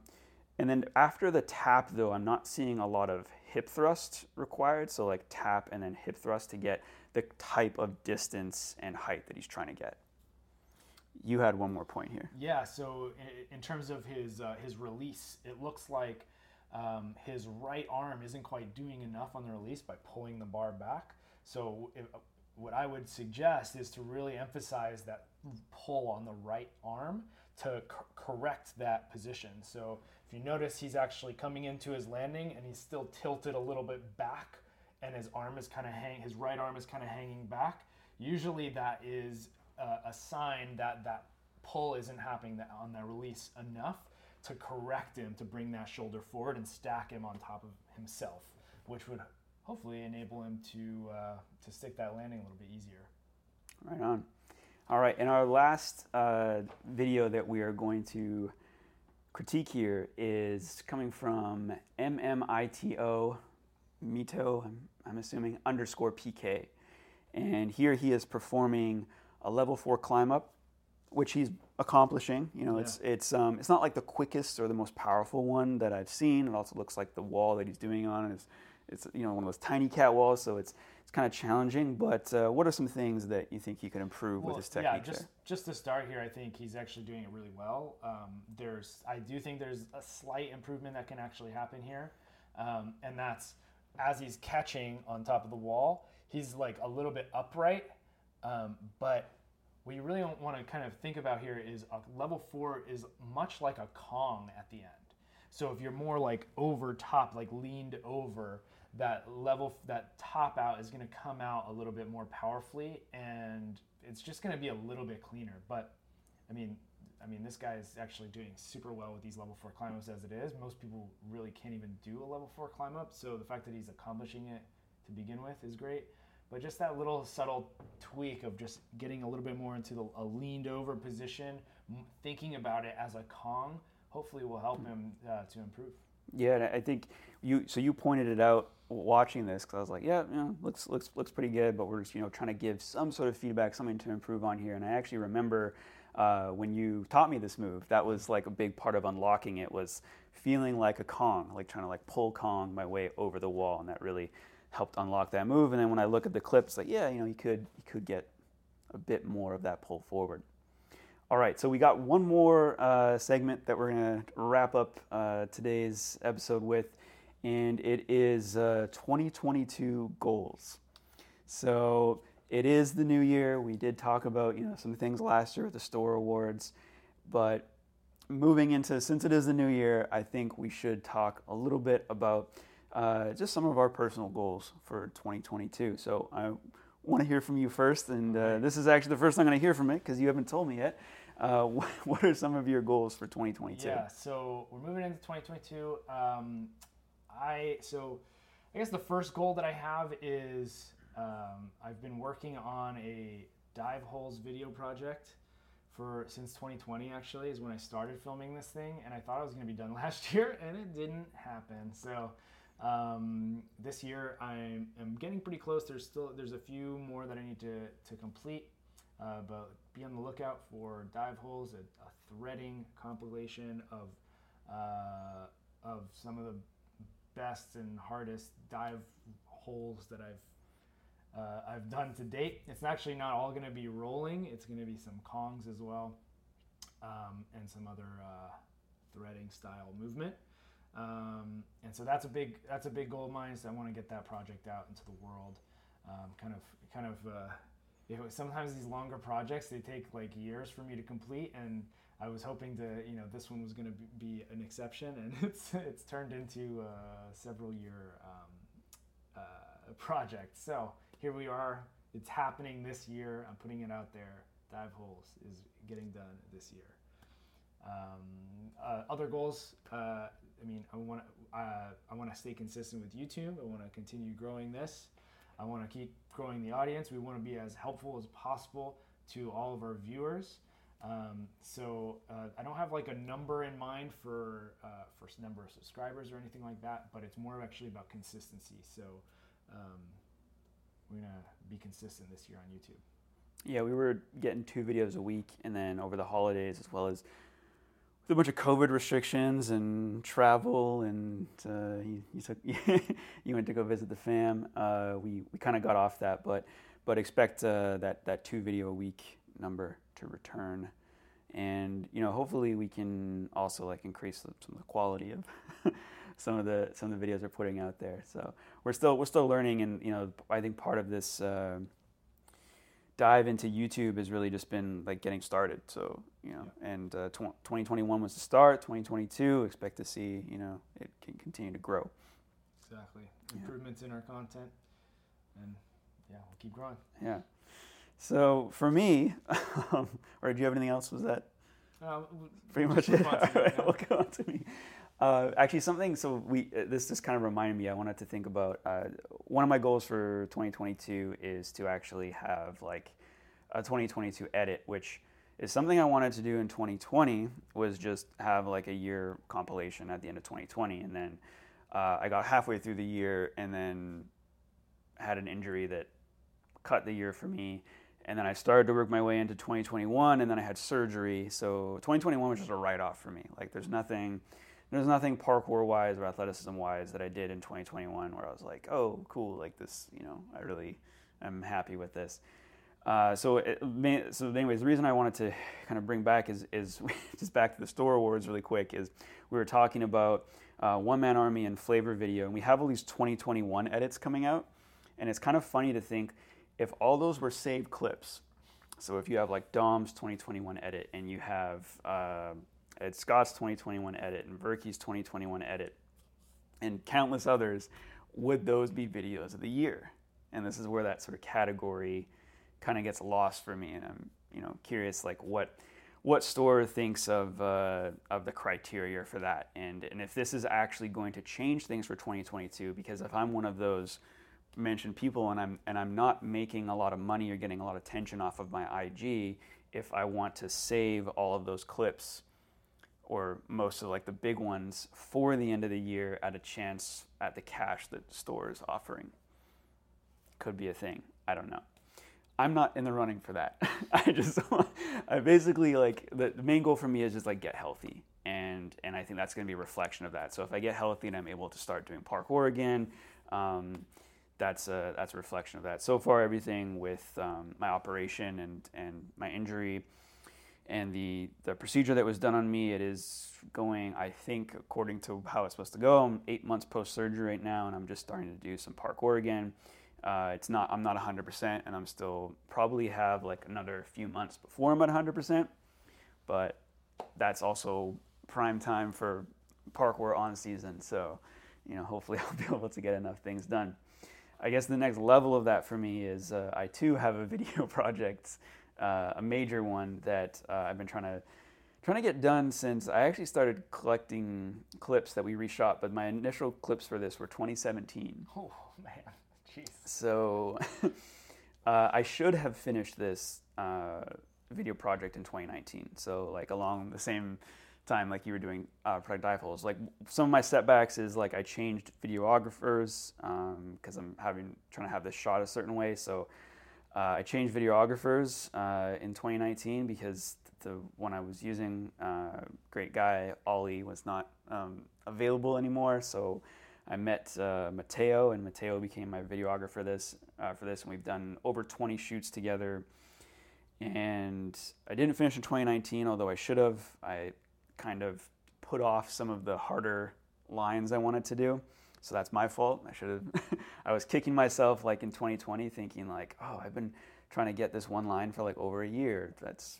and then after the tap, though, I'm not seeing a lot of hip thrust required. So, like tap and then hip thrust to get the type of distance and height that he's trying to get. You had one more point here. Yeah. So, in terms of his uh, his release, it looks like um, his right arm isn't quite doing enough on the release by pulling the bar back. So, if, what I would suggest is to really emphasize that pull on the right arm to correct that position. So if you notice, he's actually coming into his landing and he's still tilted a little bit back, and his arm is kind of hang, his right arm is kind of hanging back. Usually, that is a, a sign that that pull isn't happening on the release enough to correct him to bring that shoulder forward and stack him on top of himself, which would hopefully enable him to uh, to stick that landing a little bit easier. Right on. All right, and our last uh, video that we are going to critique here is coming from MMITO, Mito, I'm, I'm assuming, underscore PK. And here he is performing a level four climb up, which he's accomplishing. You know, yeah. it's it's um, it's not like the quickest or the most powerful one that I've seen. It also looks like the wall that he's doing on is it's you know one of those tiny cat walls, so it's it's kind of challenging. But uh, what are some things that you think he could improve well, with his technique? Yeah, just there? just to start here, I think he's actually doing it really well. Um, there's I do think there's a slight improvement that can actually happen here, um, and that's as he's catching on top of the wall, he's like a little bit upright, um, but what you really want to kind of think about here is a level four is much like a Kong at the end. So if you're more like over top, like leaned over, that level, that top out is going to come out a little bit more powerfully, and it's just going to be a little bit cleaner. But I mean, I mean, this guy is actually doing super well with these level four climb ups as it is. Most people really can't even do a level four climb up, so the fact that he's accomplishing it to begin with is great. But just that little subtle tweak of just getting a little bit more into the, a leaned over position, thinking about it as a Kong hopefully will help him uh, to improve. Yeah, and I think you. So you pointed it out watching this because I was like, yeah, looks looks looks pretty good, but we're just you know trying to give some sort of feedback, something to improve on here. And I actually remember uh, when you taught me this move. That was like a big part of unlocking it was feeling like a Kong, like trying to like pull Kong my way over the wall, and that really helped unlock that move. And then when I look at the clips, like yeah, you know, you could you could get a bit more of that pull forward. All right, so we got one more uh, segment that we're going to wrap up uh, today's episode with, and it is uh, 2022 goals. So it is the new year. We did talk about you know some things last year with the Storror awards, but moving into since it is the new year, I think we should talk a little bit about uh, just some of our personal goals for 2022. So I want to hear from you first, and uh, this is actually the first I'm going to hear from it because you haven't told me yet. Uh, what are some of your goals for 2022? Yeah, so we're moving into 2022. Um, I so I guess the first goal that I have is um, I've been working on a dive holes video project for since 2020. Actually, is when I started filming this thing, and I thought I was going to be done last year, and it didn't happen. So. Um, this year I am getting pretty close. There's still there's a few more that I need to, to complete, uh, but be on the lookout for dive holes, a, a threading compilation of uh, of some of the best and hardest dive holes that I've uh, I've done to date. It's actually not all going to be rolling. It's going to be some kongs as well, um, and some other uh, threading style movement. Um, and so that's a big that's a big goal of mine. So I want to get that project out into the world. Um, kind of kind of uh, sometimes these longer projects they take like years for me to complete, and I was hoping to you know this one was going to be an exception, and it's it's turned into a several year um, uh, project. So here we are. It's happening this year. I'm putting it out there. Dive holes is getting done this year. Um, uh, other goals. Uh, I mean, I want to uh, I want to stay consistent with YouTube. I want to continue growing this. I want to keep growing the audience. We want to be as helpful as possible to all of our viewers. Um, so uh, I don't have like a number in mind for uh, for number of subscribers or anything like that, but it's more actually about consistency. So um, we're gonna be consistent this year on YouTube. Yeah, we were getting two videos a week, and then over the holidays, as well as a bunch of COVID restrictions and travel, and uh, you, you, took you went to go visit the fam. Uh, we we kind of got off that, but but expect uh, that that two video a week number to return, and you know hopefully we can also like increase the, some of the quality of some of the some of the videos we're putting out there. So we're still we're still learning, and you know I think part of this uh, dive into YouTube has really just been like getting started. So you know, yeah. and uh, tw- 2021 was the start. 2022, expect to see you know it can continue to grow. Exactly, improvements yeah. in our content, and yeah, we'll keep growing. Yeah. So for me, um, or do you have anything else? Was that uh, pretty much it? All right, we'll go on to me. Uh, actually, something. So we uh, this just kind of reminded me. I wanted to think about uh, one of my goals for 2022 is to actually have like a 2022 edit, which is something I wanted to do in 2020. Was just have like a year compilation at the end of 2020, and then uh, I got halfway through the year and then had an injury that cut the year for me. And then I started to work my way into 2021, and then I had surgery. So 2021 was just a write off for me. Like there's nothing there's nothing parkour wise or athleticism wise that I did in 2021 where I was like, oh, cool, like this, you know, I really am happy with this. Uh, so, it, so anyways, the reason I wanted to kind of bring back is, is just back to the Storror awards really quick is we were talking about uh, One Man Army and Flavor Video, and we have all these 2021 edits coming out, and it's kind of funny to think if all those were saved clips. So if you have like Dom's 2021 edit and you have uh, it's Scott's 2021 edit and Verkey's 2021 edit and countless others, would those be videos of the year? And this is where that sort of category kind of gets lost for me. And I'm, you know, curious like what what Storror thinks of uh, of the criteria for that, and and if this is actually going to change things for 2022. Because if I'm one of those mentioned people and I'm and I'm not making a lot of money or getting a lot of attention off of my IG if I want to save all of those clips or most of like the big ones for the end of the year at a chance at the cash that Storror is offering. Could be a thing. I don't know. I'm not in the running for that. I just I basically like the, the main goal for me is just like get healthy and and I think that's going to be a reflection of that. So if I get healthy and I'm able to start doing parkour again, um, that's a that's a reflection of that. So far, everything with um, my operation and and my injury and the the procedure that was done on me, it is going. I think according to how it's supposed to go. I'm eight months post surgery right now, and I'm just starting to do some parkour again. Uh, it's not. I'm not 100%, and I'm still probably have like another few months before I'm at 100%. But that's also prime time for parkour on season. So, you know, hopefully I'll be able to get enough things done. I guess the next level of that for me is uh, I too have a video project, uh, a major one that uh, I've been trying to trying to get done since I actually started collecting clips that we reshot. But my initial clips for this were 2017. Oh man, jeez. So uh, I should have finished this uh, video project in 2019. So like along the same time like you were doing uh, Project Eiffels. Like some of my setbacks is like I changed videographers because um, I'm having trying to have this shot a certain way. So uh, I changed videographers uh, in 2019 because the one I was using, uh, great guy Ollie, was not um, available anymore. So I met uh, Mateo, and Mateo became my videographer this uh, for this, and we've done over 20 shoots together. And I didn't finish in 2019, although I should have. I kind of put off some of the harder lines I wanted to do. So that's my fault. I should have. I was kicking myself like in 2020, thinking like, oh, I've been trying to get this one line for like over a year. That's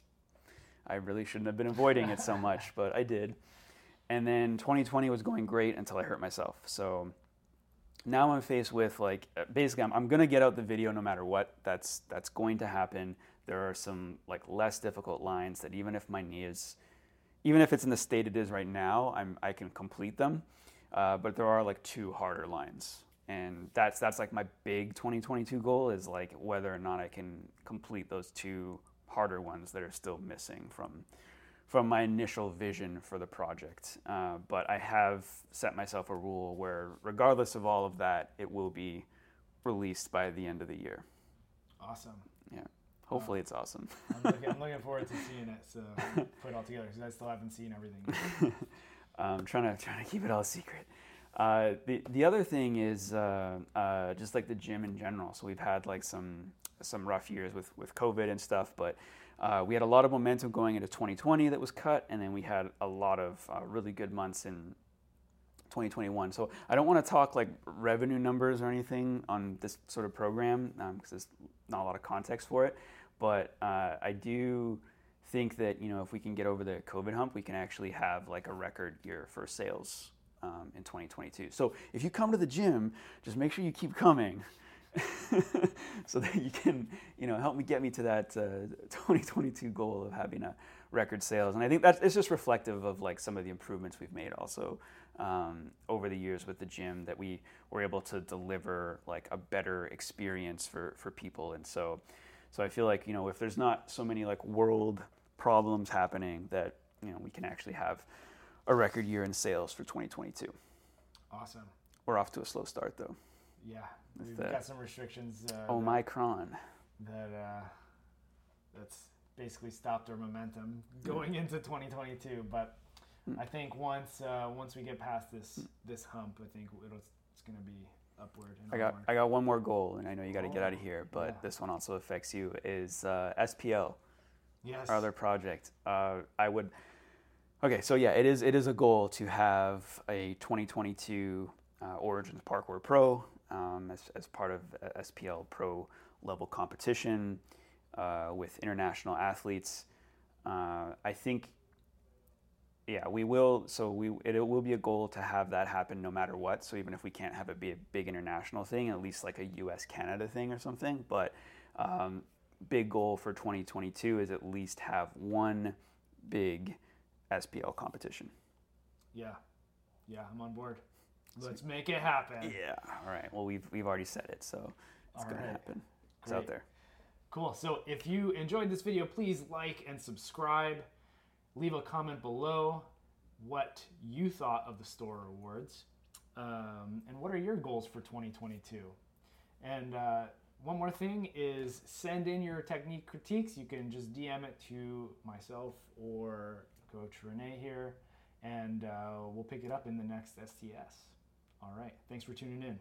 I really shouldn't have been avoiding it so much, but I did. And then 2020 was going great until I hurt myself. So now I'm faced with like uh, basically I'm, I'm gonna get out the video no matter what. That's that's going to happen. There are some like less difficult lines that even if my knee is even if it's in the state it is right now, I'm, I can complete them. Uh, but there are like two harder lines. And that's, that's like my big 2022 goal is like whether or not I can complete those two harder ones that are still missing from, from my initial vision for the project. Uh, but I have set myself a rule where, regardless of all of that, it will be released by the end of the year. Awesome. Yeah. Hopefully, it's awesome. I'm, looking, I'm, looking, forward to seeing it. So put it all together because I still haven't seen everything. I'm um, trying to trying to keep it all secret. Uh, the the other thing is uh, uh, just like the gym in general. So we've had like some some rough years with with COVID and stuff, but uh, we had a lot of momentum going into 2020 that was cut, and then we had a lot of uh, really good months in 2021. So I don't want to talk like revenue numbers or anything on this sort of program because um, there's not a lot of context for it. But uh, I do think that you know if we can get over the COVID hump, we can actually have like a record year for sales um, in 2022. So if you come to the gym, just make sure you keep coming. so that you can, you know, help me get me to that uh, 2022 goal of having a record sales. And I think that's it's just reflective of like some of the improvements we've made also um, over the years with the gym that we were able to deliver like a better experience for for people. And so so I feel like you know if there's not so many like world problems happening, that you know we can actually have a record year in sales for 2022. Awesome. We're off to a slow start though. Yeah, we've the got some restrictions. Uh, Omicron. That, that uh, that's basically stopped our momentum going into 2022. But mm. I think once uh, once we get past this mm. this hump, I think it'll it's going to be upward. I got I got one more goal, and I know you got to oh, get out of here, but yeah. this one also affects you. Is uh, SPL? Yes. Our other project. Uh, I would. Okay, so yeah, it is it is a goal to have a 2022 uh, Origins Parkour Pro um, as, as part of SPL Pro level competition uh, with international athletes. Uh, I think yeah, we will. So we it, will be a goal to have that happen no matter what. So even if we can't have it be a big international thing, at least like a U.S. Canada thing or something. But um, big goal for 2022 is at least have one big SPL competition. Yeah, yeah, I'm on board. Let's make it happen. Yeah. All right. Well, we've we've already said it, so it's All gonna right. happen. It's Great. out there. Cool. So if you enjoyed this video, please like and subscribe. Leave a comment below what you thought of the Storror awards. Um, and what are your goals for 2022? And uh, one more thing is send in your technique critiques. You can just DM it to myself or Coach Renee here, and uh, we'll pick it up in the next STS. All right. Thanks for tuning in.